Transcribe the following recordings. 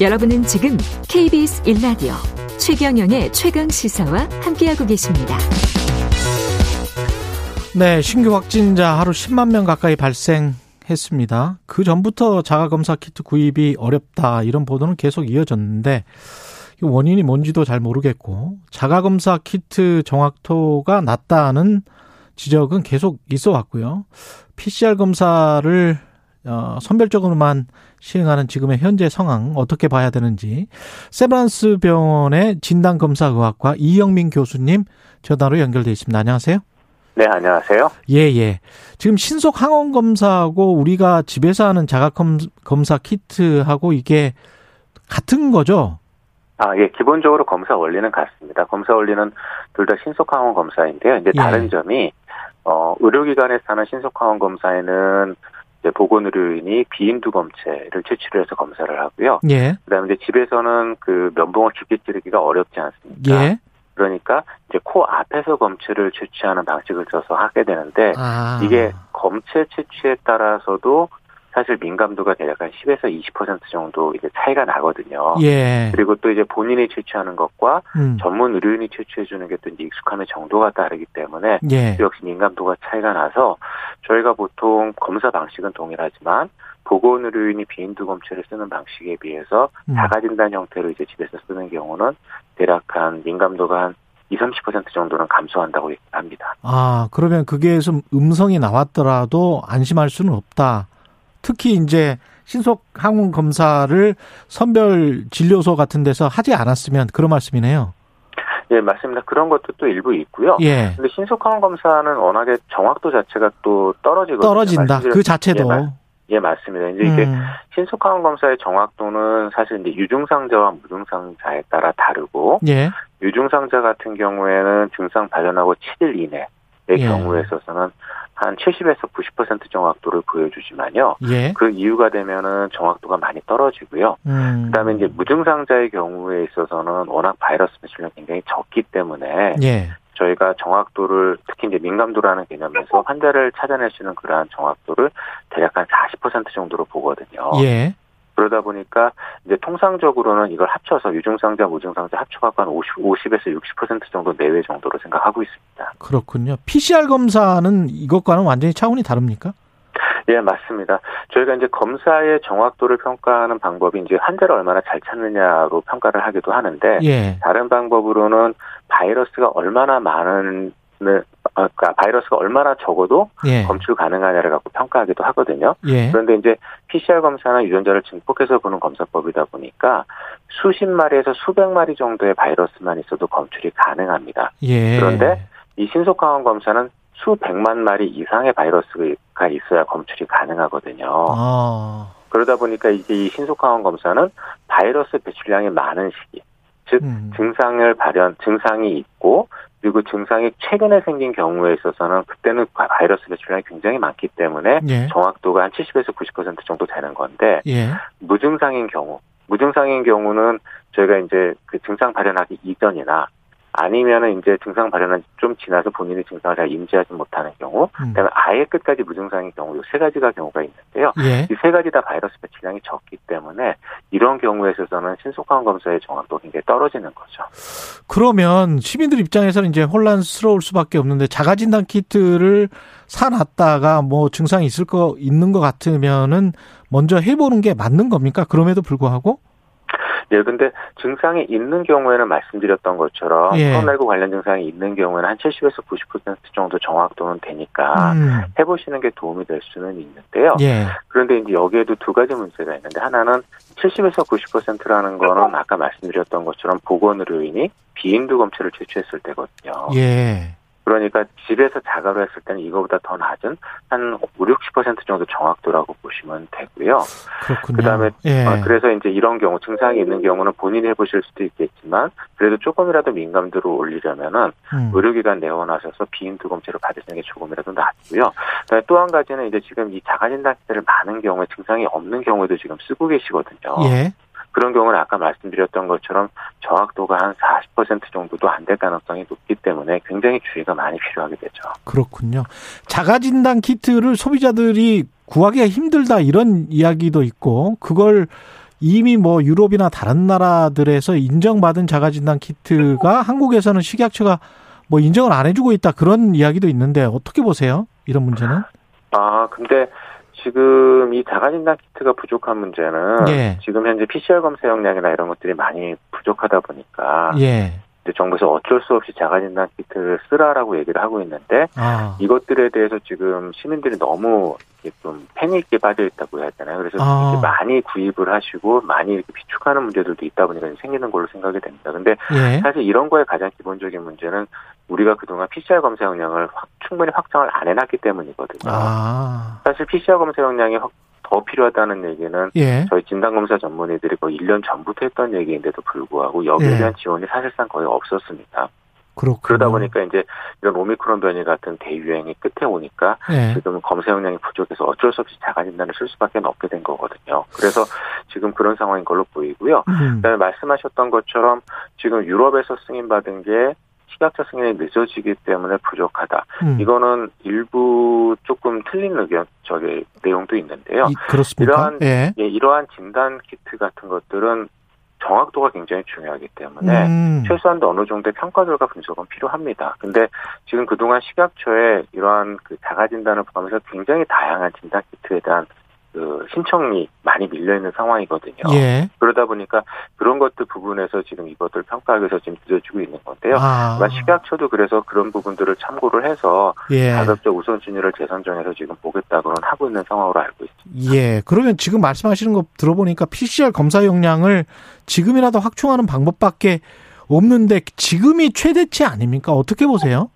여러분은 지금 KBS 1라디오 최경영의 최강 시사와 함께하고 계십니다. 네, 신규 확진자 하루 10만 명 가까이 발생했습니다. 그 전부터 자가검사 키트 구입이 어렵다 이런 보도는 계속 이어졌는데 원인이 뭔지도 잘 모르겠고 자가검사 키트 정확도가 낮다는 지적은 계속 있어 왔고요. PCR 검사를 어, 선별적으로만 시행하는 지금의 현재 상황 어떻게 봐야 되는지 세브란스 병원의 진단검사의학과 이영민 교수님 전화로 연결돼 있습니다. 안녕하세요. 네, 안녕하세요. 예, 예. 지금 신속 항원 검사하고 우리가 집에서 하는 자가 검사 키트하고 이게 같은 거죠? 아, 예, 기본적으로 검사 원리는 같습니다. 검사 원리는 둘 다 신속 항원 검사인데요. 이제 다른 예. 점이 어, 의료기관에서 하는 신속 항원 검사에는 보건의료인이 비인두 검체를 채취를 해서 검사를 하고요. 예. 그다음에 이제 집에서는 그 면봉을 깊게 찌르기가 어렵지 않습니까? 예. 그러니까 이제 코 앞에서 검체를 채취하는 방식을 써서 하게 되는데 아. 이게 검체 채취에 따라서도 사실 민감도가 대략 한 10에서 20% 정도 이제 차이가 나거든요. 예. 그리고 또 이제 본인이 채취하는 것과 음. 전문 의료인이 채취해 주는 게 또 이제 익숙함의 정도가 다르기 때문에 예. 역시 민감도가 차이가 나서 저희가 보통 검사 방식은 동일하지만 보건 의료인이 비인두 검체를 쓰는 방식에 비해서 음. 자가진단 형태로 이제 집에서 쓰는 경우는 대략 한 민감도가 한 20, 30% 정도는 감소한다고 합니다. 아, 그러면 그게 좀 음성이 나왔더라도 안심할 수는 없다. 특히 이제 신속 항원 검사를 선별 진료소 같은 데서 하지 않았으면 그런 말씀이네요. 예, 맞습니다. 그런 것도 또 일부 있고요. 예. 근데 신속 항원 검사는 워낙에 정확도 자체가 또 떨어지거든요. 떨어진다. 그 자체도. 예, 예, 맞습니다. 이제 이게 음. 신속 항원 검사의 정확도는 사실 이제 유증상자와 무증상자에 따라 다르고 예. 유증상자 같은 경우에는 증상 발현하고 7일 이내의 예. 경우에 있어서는 한 70에서 90% 정확도를 보여주지만요. 예. 그 이유가 되면은 정확도가 많이 떨어지고요. 음. 그다음에 이제 무증상자의 경우에 있어서는 워낙 바이러스 매출량이 굉장히 적기 때문에 예. 저희가 정확도를 특히 이제 민감도라는 개념에서 환자를 찾아낼 수 있는 그러한 정확도를 대략 한 40% 정도로 보거든요. 예. 그러다 보니까 이제 통상적으로는 이걸 합쳐서 유증상자, 무증상자 합쳐갖고 한 50, 50에서 60% 정도 내외 정도로 생각하고 있습니다. 그렇군요. PCR 검사는 이것과는 완전히 차원이 다릅니까? 예, 맞습니다. 저희가 이제 검사의 정확도를 평가하는 방법이 이제 환자를 얼마나 잘 찾느냐로 평가를 하기도 하는데 예. 다른 방법으로는 바이러스가 얼마나 많은 아, 그러니까 바이러스가 얼마나 적어도 예. 검출 가능하냐를 갖고 평가하기도 하거든요. 예. 그런데 이제 PCR 검사나 유전자를 증폭해서 보는 검사법이다 보니까 수십 마리에서 수백 마리 정도의 바이러스만 있어도 검출이 가능합니다. 예. 그런데 이 신속항원 검사는 수백만 마리 이상의 바이러스가 있어야 검출이 가능하거든요. 아. 그러다 보니까 이제 이 신속항원 검사는 바이러스 배출량이 많은 시기, 즉 음. 증상을 발현 증상이 있고 그리고 증상이 최근에 생긴 경우에 있어서는 그때는 바이러스 배출량이 굉장히 많기 때문에 예. 정확도가 한 70에서 90% 정도 되는 건데 예. 무증상인 경우 무증상인 경우는 저희가 이제 그 증상 발현하기 이전이나 아니면은 이제 증상 발현은 좀 지나서 본인이 증상을 잘 인지하지 못하는 경우, 음. 그다음에 아예 끝까지 무증상인 경우, 이세 가지가 경우가 있는데요. 예. 이세 가지 다 바이러스 배출량이 적기 때문에 이런 경우에 있어서는 신속한 검사의 정확도가 굉장히 떨어지는 거죠. 그러면 시민들 입장에서는 이제 혼란스러울 수밖에 없는데 자가 진단 키트를 사놨다가 뭐 증상이 있을 거 있는 것 같으면은 먼저 해보는 게 맞는 겁니까? 그럼에도 불구하고? 예, 근데 증상이 있는 경우에는 말씀드렸던 것처럼 예. 코로나19 관련 증상이 있는 경우에는 한 70에서 90% 정도 정확도는 되니까 음. 해보시는 게 도움이 될 수는 있는데요. 예. 그런데 이제 여기에도 두 가지 문제가 있는데 하나는 70에서 90%라는 거는 아까 말씀드렸던 것처럼 보건의료인이 비인두 검체를 채취했을 때거든요. 예. 그러니까 집에서 자가로 했을 때는 이거보다 더 낮은 한 5, 60% 정도 정확도라고 보시면 되고요. 그렇군요. 그다음에 예. 어, 그래서 이제 이런 경우 증상이 있는 경우는 본인이 해보실 수도 있겠지만 그래도 조금이라도 민감도를 올리려면은 음. 의료기관 내원하셔서 비인두 검체를 받으시는 게 조금이라도 낫고요. 또 한 가지는 이제 지금 이 자가진단 키트를 많은 경우에 증상이 없는 경우에도 지금 쓰고 계시거든요. 예. 그런 경우는 아까 말씀드렸던 것처럼 정확도가 한 40% 정도도 안 될 가능성이 높기 때문에 굉장히 주의가 많이 필요하게 되죠. 그렇군요. 자가진단 키트를 소비자들이 구하기가 힘들다 이런 이야기도 있고 그걸 이미 뭐 유럽이나 다른 나라들에서 인정받은 자가진단 키트가 한국에서는 식약처가 뭐 인정을 안 해주고 있다 그런 이야기도 있는데 어떻게 보세요? 이런 문제는? 아 근데 지금 이 자가진단 키트가 부족한 문제는 예. 지금 현재 PCR 검사 역량이나 이런 것들이 많이 부족하다 보니까 예. 정부에서 어쩔 수 없이 자가진단 키트를 쓰라라고 얘기를 하고 있는데 아. 이것들에 대해서 지금 시민들이 너무 좀 패닉에 빠져 있다고 해야 되나요? 그래서 아. 많이 구입을 하시고 많이 이렇게 비축하는 문제들도 있다 보니까 생기는 걸로 생각이 됩니다. 근데 예. 사실 이런 거에 가장 기본적인 문제는 우리가 그동안 PCR 검사 역량을 확, 충분히 확정을 안 해놨기 때문이거든요. 아. 사실 PCR 검사 역량이 확, 더 필요하다는 얘기는 예. 저희 진단검사 전문의들이 거의 1년 전부터 했던 얘기인데도 불구하고 여기에 예. 대한 지원이 사실상 거의 없었습니다. 그렇군요. 그러다 보니까 이제 이런 오미크론 변이 같은 대유행이 끝에 오니까 네. 지금 검사 역량이 부족해서 어쩔 수 없이 자가 진단을 쓸 수밖에 없게 된 거거든요. 그래서 지금 그런 상황인 걸로 보이고요. 음. 그다음에 말씀하셨던 것처럼 지금 유럽에서 승인 받은 게 식약처 승인이 늦어지기 때문에 부족하다. 음. 이거는 일부 조금 틀린 의견 저기 내용도 있는데요. 이, 그렇습니까? 이러한 예. 예, 이러한 진단 키트 같은 것들은 정확도가 굉장히 중요하기 때문에 음. 최소한도 어느 정도의 평가 결과 분석은 필요합니다. 근데 지금 그동안 식약처에 이러한 그 자가 진단을 포함해서 굉장히 다양한 진단 키트에 대한 그 신청이 많이 밀려 있는 상황이거든요. 예. 그러다 보니까 그런 것들 부분에서 지금 이것들 평가하기 위해서 지금 늦어지고 있는 건데요. 아. 식약처도 그래서 그런 부분들을 참고를 해서 예. 가급적 우선순위를 재선정해서 지금 보겠다고는 하고 있는 상황으로 알고 있습니다. 예. 그러면 지금 말씀하시는 거 들어보니까 PCR 검사 용량을 지금이라도 확충하는 방법밖에 없는데 지금이 최대치 아닙니까? 어떻게 보세요?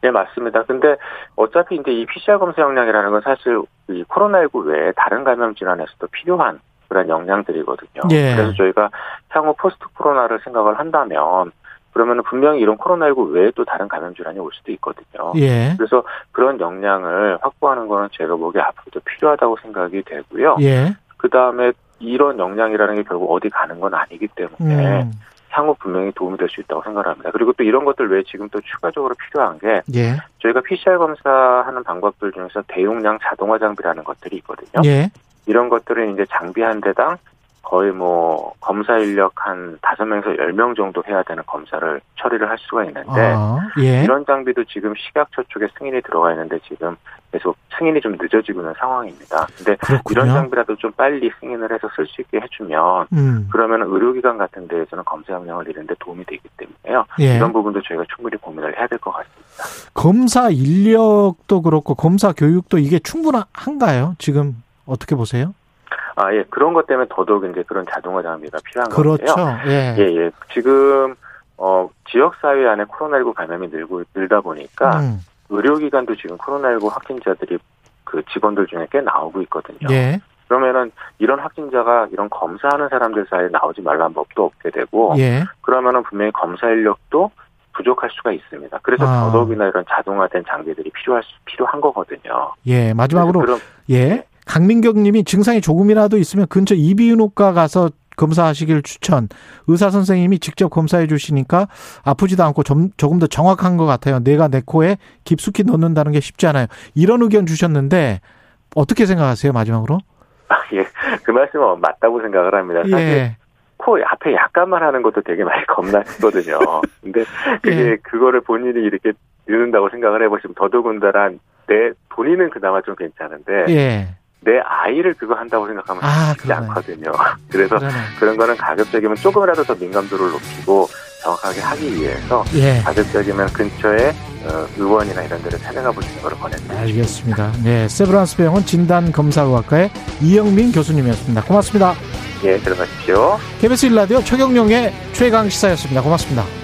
네, 맞습니다. 근데 어차피 이제 이 PCR 검사 역량이라는 건 사실 이 코로나19 외에 다른 감염 질환에서도 필요한 그런 역량들이거든요. 예. 그래서 저희가 향후 포스트 코로나를 생각을 한다면 그러면은 분명히 이런 코로나19 외에 또 다른 감염 질환이 올 수도 있거든요. 예. 그래서 그런 역량을 확보하는 거는 제가 보기에 앞으로도 필요하다고 생각이 되고요. 예. 그 다음에 이런 역량이라는 게 결국 어디 가는 건 아니기 때문에 음. 향후 분명히 도움이 될 수 있다고 생각합니다. 그리고 또 이런 것들 외에 지금 또 추가적으로 필요한 게 예. 저희가 PCR 검사하는 방법들 중에서 대용량 자동화 장비라는 것들이 있거든요. 예. 이런 것들은 이제 장비 한 대당 거의 뭐 검사 인력 한 다섯 명에서 열 명 정도 해야 되는 검사를 처리를 할 수가 있는데 아, 예. 이런 장비도 지금 식약처 쪽에 승인이 들어가 있는데 지금 계속 승인이 좀 늦어지고 있는 상황입니다. 근데 그렇군요. 이런 장비라도 좀 빨리 승인을 해서 쓸 수 있게 해주면 음. 그러면 의료기관 같은 데에서는 검사 역량을 내는데 도움이 되기 때문에요. 예. 이런 부분도 저희가 충분히 고민을 해야 될 것 같습니다. 검사 인력도 그렇고 검사 교육도 이게 충분한가요? 지금 어떻게 보세요? 아, 예. 그런 것 때문에 더더욱 이제 그런 자동화 장비가 필요한 그렇죠. 건데요. 예. 예, 예. 지금, 어, 지역 사회 안에 코로나19 감염이 늘고, 늘다 보니까 음. 의료기관도 지금 코로나19 확진자들이 그 직원들 중에 꽤 나오고 있거든요. 예. 그러면은 이런 확진자가 이런 검사하는 사람들 사이에 나오지 말라는 법도 없게 되고, 예. 그러면은 분명히 검사 인력도 부족할 수가 있습니다. 그래서 아. 더더욱이나 이런 자동화된 장비들이 필요할 수, 필요한 거거든요. 예, 마지막으로 그럼, 예. 네. 강민경 님이 증상이 조금이라도 있으면 근처 이비인후과 가서 검사하시길 추천. 의사 선생님이 직접 검사해 주시니까 아프지도 않고 좀, 조금 더 정확한 것 같아요. 내가 내 코에 깊숙이 넣는다는 게 쉽지 않아요. 이런 의견 주셨는데 어떻게 생각하세요? 마지막으로? 아, 예. 그 말씀은 맞다고 생각을 합니다. 사실 예. 코 앞에 약간만 하는 것도 되게 많이 겁나거든요. 근데 그게 예. 그거를 본인이 이렇게 넣는다고 생각을 해보시면 더더군다나 내 본인은 그나마 좀 괜찮은데 예. 내 아이를 그거 한다고 생각하면 아, 쉽지 그러네. 않거든요. 그래서 그러네. 그런 거는 가급적이면 조금이라도 더 민감도를 높이고 정확하게 하기 위해서 예. 가급적이면 근처에 어, 의원이나 이런 데를 찾아가 보시는 걸 권해드립니다. 알겠습니다. 네, 세브란스 병원 진단검사의학과의 이영민 교수님이었습니다. 고맙습니다. 예, 들어가십시오. KBS 1라디오 최경령의 최강 시사였습니다. 고맙습니다.